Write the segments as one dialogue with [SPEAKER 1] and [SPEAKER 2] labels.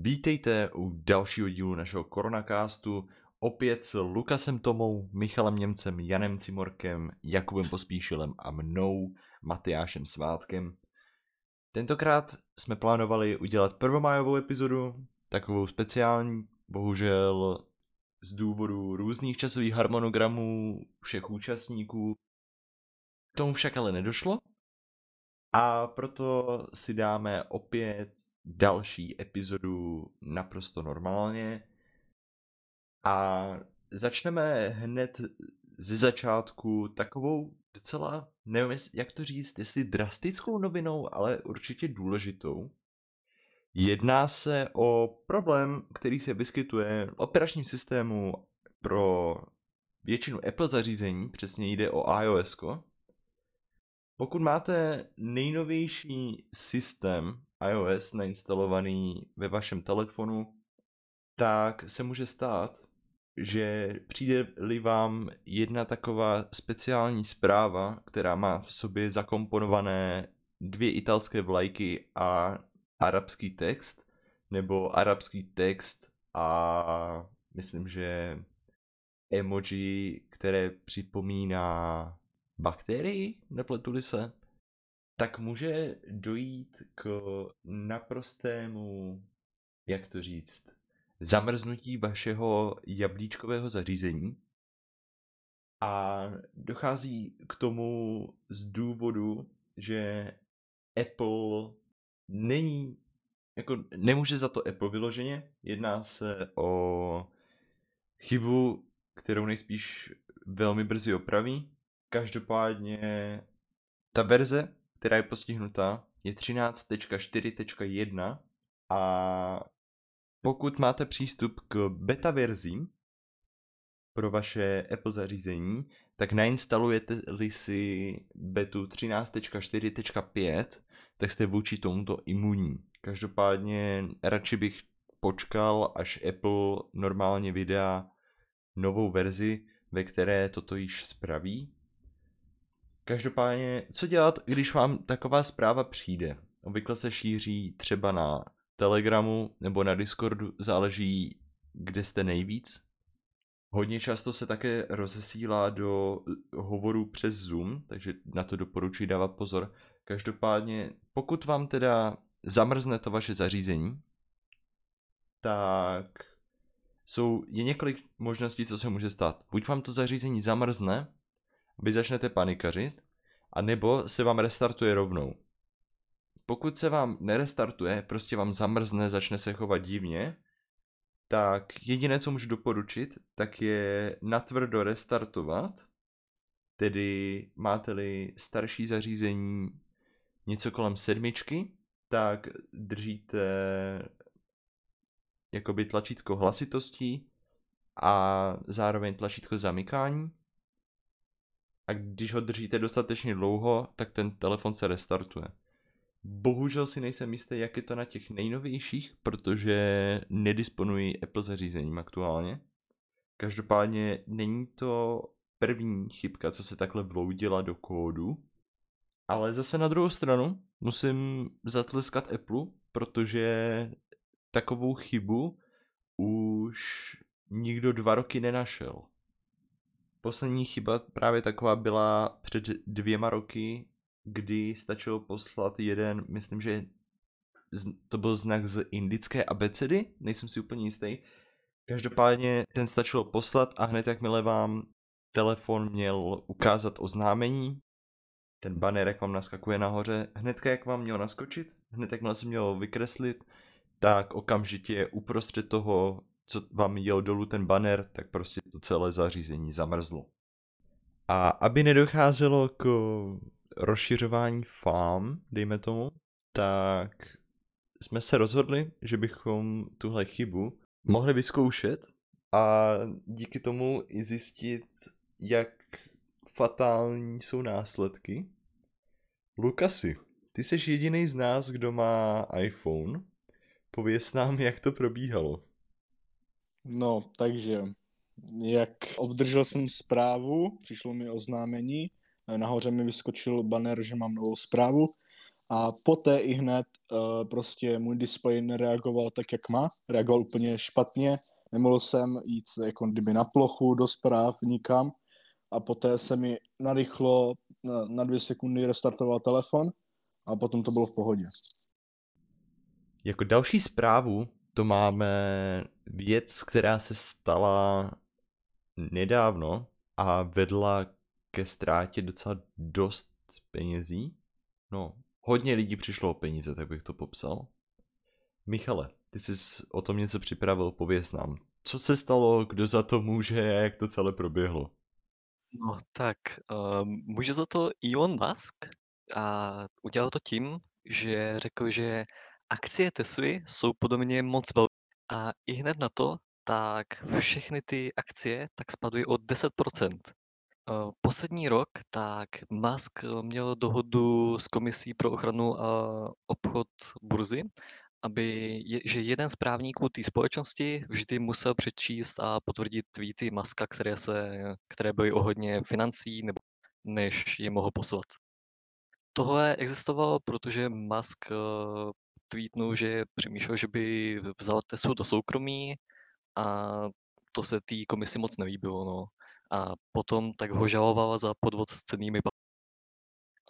[SPEAKER 1] Vítejte u dalšího dílu našeho koronakástu, opět s Lukasem Tomou, Michalem Němcem, Janem Cimorkem, Jakubem Pospíšilem a mnou, Matyášem Svátkem. Tentokrát jsme plánovali udělat prvomájovou epizodu, takovou speciální, bohužel z důvodu různých časových harmonogramů všech účastníků. K tomu však ale nedošlo a proto si dáme opět další epizodu naprosto normálně a začneme hned ze začátku takovou docela, nevím jak to říct, jestli drastickou novinou, ale určitě důležitou. Jedná se o problém, který se vyskytuje v operačním systému pro většinu Apple zařízení, přesně jde o iOS. Pokud máte nejnovější systém iOS nainstalovaný ve vašem telefonu, tak se může stát, že přijde-li vám jedna taková speciální zpráva, která má v sobě zakomponované dvě italské vlajky a arabský text, nebo arabský text a myslím, že emoji, které připomíná bakterii, nepletu se, tak může dojít k naprostému, jak to říct, zamrznutí vašeho jablíčkového zařízení? A dochází k tomu z důvodu, že Apple není, jako nemůže za to Apple vyloženě, jedná se o chybu, kterou nejspíš velmi brzy opraví. Každopádně ta verze, která je postihnutá, je 13.4.1 a pokud máte přístup k beta verzím pro vaše Apple zařízení, tak nainstalujete-li si betu 13.4.5, tak jste vůči tomuto imunní. Každopádně radši bych počkal, až Apple normálně vydá novou verzi, ve které toto již spraví. Každopádně, co dělat, když vám taková zpráva přijde? Obvykle se šíří třeba na Telegramu nebo na Discordu, záleží, kde jste nejvíc. Hodně často se také rozesílá do hovorů přes Zoom, takže na to doporučuji dávat pozor. Každopádně, pokud vám teda zamrzne to vaše zařízení, tak jsou, je několik možností, co se může stát. Buď vám to zařízení zamrzne, vy začnete panikařit, a nebo se vám restartuje rovnou. Pokud se vám nerestartuje, prostě vám zamrzne, začne se chovat divně, tak jediné, co můžu doporučit, tak je natvrdo restartovat, tedy máte-li starší zařízení něco kolem sedmičky, tak držíte jakoby tlačítko hlasitosti a zároveň tlačítko zamykání. A když ho držíte dostatečně dlouho, tak ten telefon se restartuje. Bohužel si nejsem jistý, jak je to na těch nejnovějších, protože nedisponuji Apple zařízením aktuálně. Každopádně není to první chybka, co se takhle vloudila do kódu, ale zase na druhou stranu musím zatleskat Apple, protože takovou chybu už nikdo dva roky nenašel. Poslední chyba právě taková byla před dvěma roky, kdy stačilo poslat jeden, myslím, že to byl znak z indické abecedy, nejsem si úplně jistý. Každopádně ten stačilo poslat a hned jakmile vám telefon měl ukázat oznámení, ten banner, jak vám naskakuje nahoře, hnedka jak vám měl naskočit, hned jakmile se mělo vykreslit, tak okamžitě uprostřed toho, co vám jel dolů ten banner, tak prostě to celé zařízení zamrzlo. A aby nedocházelo k rozšiřování farm, dejme tomu, tak jsme se rozhodli, že bychom tuhle chybu mohli vyzkoušet a díky tomu i zjistit, jak fatální jsou následky. Lukasi, ty jsi jediný z nás, kdo má iPhone. Pověz nám, jak to probíhalo.
[SPEAKER 2] No, takže jak obdržel jsem zprávu, přišlo mi oznámení, nahoře mi vyskočil banner, že mám novou zprávu a poté i hned uh, prostě můj displej nereagoval tak, jak má. Reagoval úplně špatně, nemohl jsem jít jako kdyby na plochu do zpráv nikam a poté se mi narychlo na, na dvě sekundy restartoval telefon a potom to bylo v pohodě.
[SPEAKER 1] Jako další zprávu to máme věc, která se stala nedávno a vedla ke ztrátě docela dost penězí. No, hodně lidí přišlo o peníze, tak bych to popsal. Michale, ty jsi o tom něco připravil, pověz nám. Co se stalo, kdo za to může a jak to celé proběhlo?
[SPEAKER 3] No tak, uh, může za to Elon Musk a udělal to tím, že řekl, že akcie Tesly jsou podle mě moc velké a i hned na to, tak všechny ty akcie tak spadují o 10%. Uh, poslední rok, tak Musk měl dohodu s Komisí pro ochranu a obchod burzy, aby je, že jeden z právníků té společnosti vždy musel přečíst a potvrdit tweety Muska, které, se, které byly o hodně financí, nebo než je mohl poslat. Tohle existovalo, protože Musk uh, tweetnul, že přemýšlel, že by vzal Teslu do soukromí a to se té komisi moc nelíbilo. No. A potom tak ho žalovala za podvod s cenými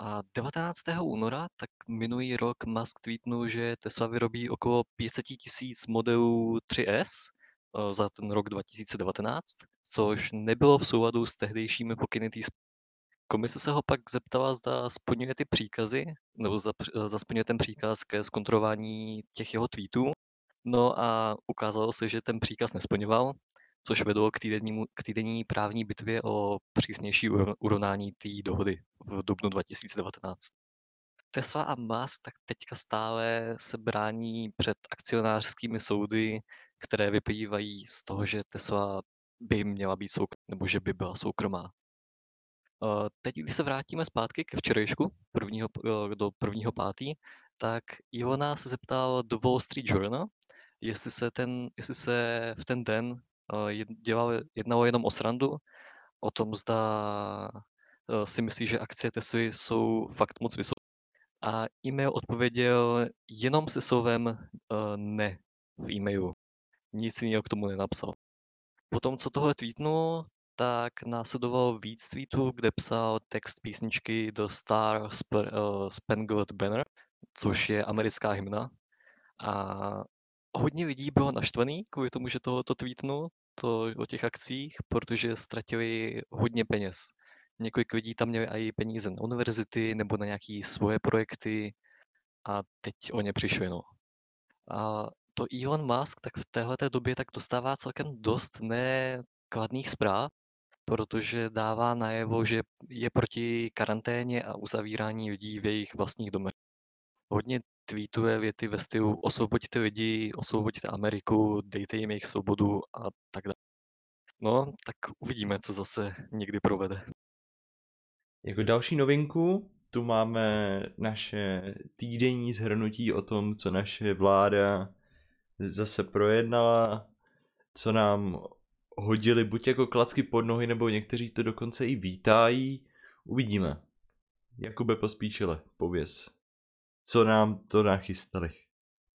[SPEAKER 3] a 19. února, tak minulý rok Musk tweetnul, že Tesla vyrobí okolo 500 tisíc modelů 3S eh, za ten rok 2019, což nebylo v souladu s tehdejšími pokyny té Komise se ho pak zeptala, zda splňuje ty příkazy, nebo zda, zda splňuje ten příkaz ke zkontrolování těch jeho tweetů. No a ukázalo se, že ten příkaz nesplňoval, což vedlo k týdenní, k týdenní právní bitvě o přísnější urovnání té dohody v dubnu 2019. Tesla a Musk tak teďka stále se brání před akcionářskými soudy, které vyplývají z toho, že Tesla by měla být soukromá, nebo že by byla soukromá. Teď, když se vrátíme zpátky ke včerejšku, prvního, eh, do prvního pátý, tak Ivona se zeptal do Wall Street Journal, jestli se, ten, jestli se v ten den Eh, dělal, jednalo jenom o srandu, o tom, zda eh, si myslí, že akcie Tesly jsou fakt moc vysoké. A e-mail odpověděl jenom se slovem ne v e-mailu. Nic jiného k tomu nenapsal. Potom, co tohle tweetnul, tak následovalo víc tweetů, kde psal text písničky The Star Sp- uh, Spangled Banner, což je americká hymna. A hodně lidí bylo naštvaný kvůli tomu, že tohoto tweetnul, to o těch akcích, protože ztratili hodně peněz. Několik lidí tam měli i peníze na univerzity nebo na nějaké svoje projekty a teď o ně přišli. No. A to Elon Musk tak v téhle době tak dostává celkem dost nekladných zpráv, protože dává najevo, že je proti karanténě a uzavírání lidí v jejich vlastních domech. Hodně tweetuje věty ve stylu osvoboďte lidi, osvoboďte Ameriku, dejte jim jejich svobodu a tak dále. No, tak uvidíme, co zase někdy provede.
[SPEAKER 1] Jako další novinku tu máme naše týdenní zhrnutí o tom, co naše vláda zase projednala, co nám hodili buď jako klacky pod nohy, nebo někteří to dokonce i vítají. Uvidíme. Jakube Pospíšile, pověz co nám to nachystali.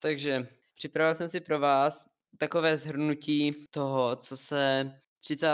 [SPEAKER 4] Takže připravil jsem si pro vás takové zhrnutí toho, co se 30.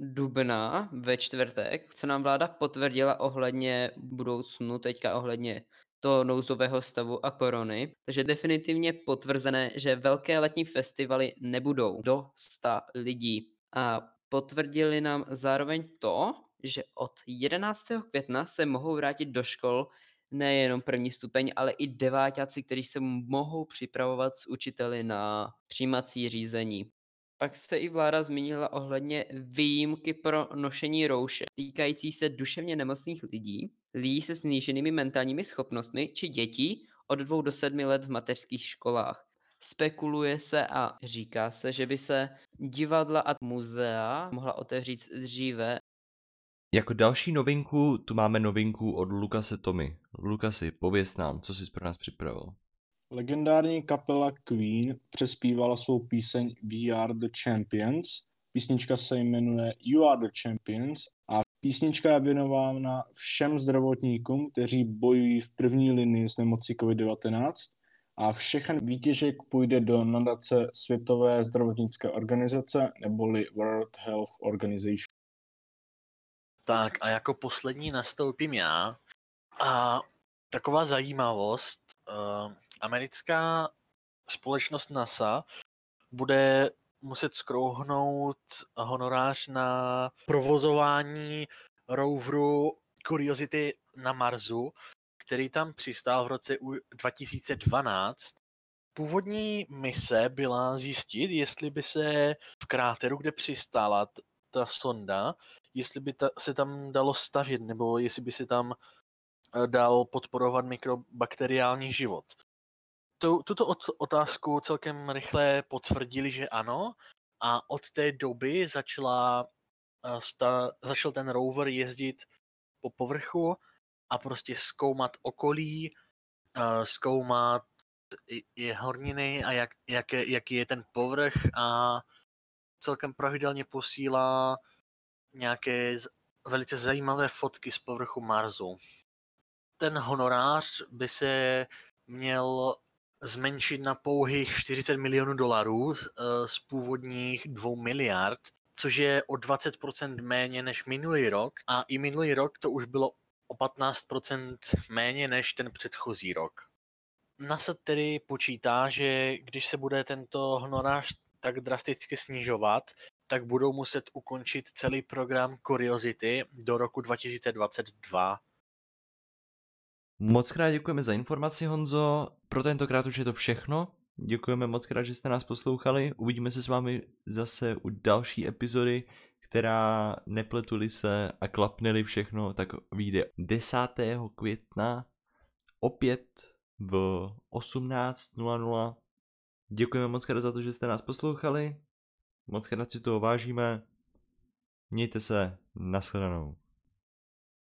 [SPEAKER 4] dubna ve čtvrtek, co nám vláda potvrdila ohledně budoucnu, teďka ohledně toho nouzového stavu a korony. Takže definitivně potvrzené, že velké letní festivaly nebudou do 100 lidí. A potvrdili nám zároveň to, že od 11. května se mohou vrátit do škol nejenom první stupeň, ale i deváťáci, kteří se mohou připravovat s učiteli na přijímací řízení. Pak se i vláda zmínila ohledně výjimky pro nošení rouše týkající se duševně nemocných lidí, lidí se sníženými mentálními schopnostmi či dětí od dvou do sedmi let v mateřských školách. Spekuluje se a říká se, že by se divadla a muzea mohla otevřít dříve
[SPEAKER 1] jako další novinku tu máme novinku od Lukase Tomy. Lukasi, pověz nám, co jsi pro nás připravil.
[SPEAKER 2] Legendární kapela Queen přespívala svou píseň We Are The Champions. Písnička se jmenuje You Are The Champions a Písnička je věnována všem zdravotníkům, kteří bojují v první linii s nemocí COVID-19 a všechen výtěžek půjde do nadace Světové zdravotnické organizace neboli World Health Organization.
[SPEAKER 5] Tak a jako poslední nastoupím já. A taková zajímavost, uh, americká společnost NASA bude muset skrouhnout honorář na provozování roveru Curiosity na Marsu, který tam přistál v roce 2012. Původní mise byla zjistit, jestli by se v kráteru, kde přistála ta sonda, jestli by ta, se tam dalo stavět, nebo jestli by se tam eh, dal podporovat mikrobakteriální život. Tuto otázku celkem rychle potvrdili, že ano, a od té doby začala, sta, začal ten rover jezdit po povrchu a prostě zkoumat okolí, zkoumat i horniny a jak, jak, jaký je ten povrch a celkem pravidelně posílá nějaké velice zajímavé fotky z povrchu Marsu. Ten honorář by se měl zmenšit na pouhých 40 milionů dolarů eh, z původních 2 miliard, což je o 20% méně než minulý rok a i minulý rok to už bylo o 15% méně než ten předchozí rok. NASA tedy počítá, že když se bude tento honorář tak drasticky snižovat, tak budou muset ukončit celý program Curiosity do roku 2022.
[SPEAKER 1] Moc krát děkujeme za informaci, Honzo. Pro tentokrát už je to všechno. Děkujeme moc krát, že jste nás poslouchali. Uvidíme se s vámi zase u další epizody, která nepletuli se a klapneli všechno, tak vyjde 10. května opět v 18.00. Děkujeme moc krát za to, že jste nás poslouchali. Moc krát si toho vážíme. Mějte se, nashledanou.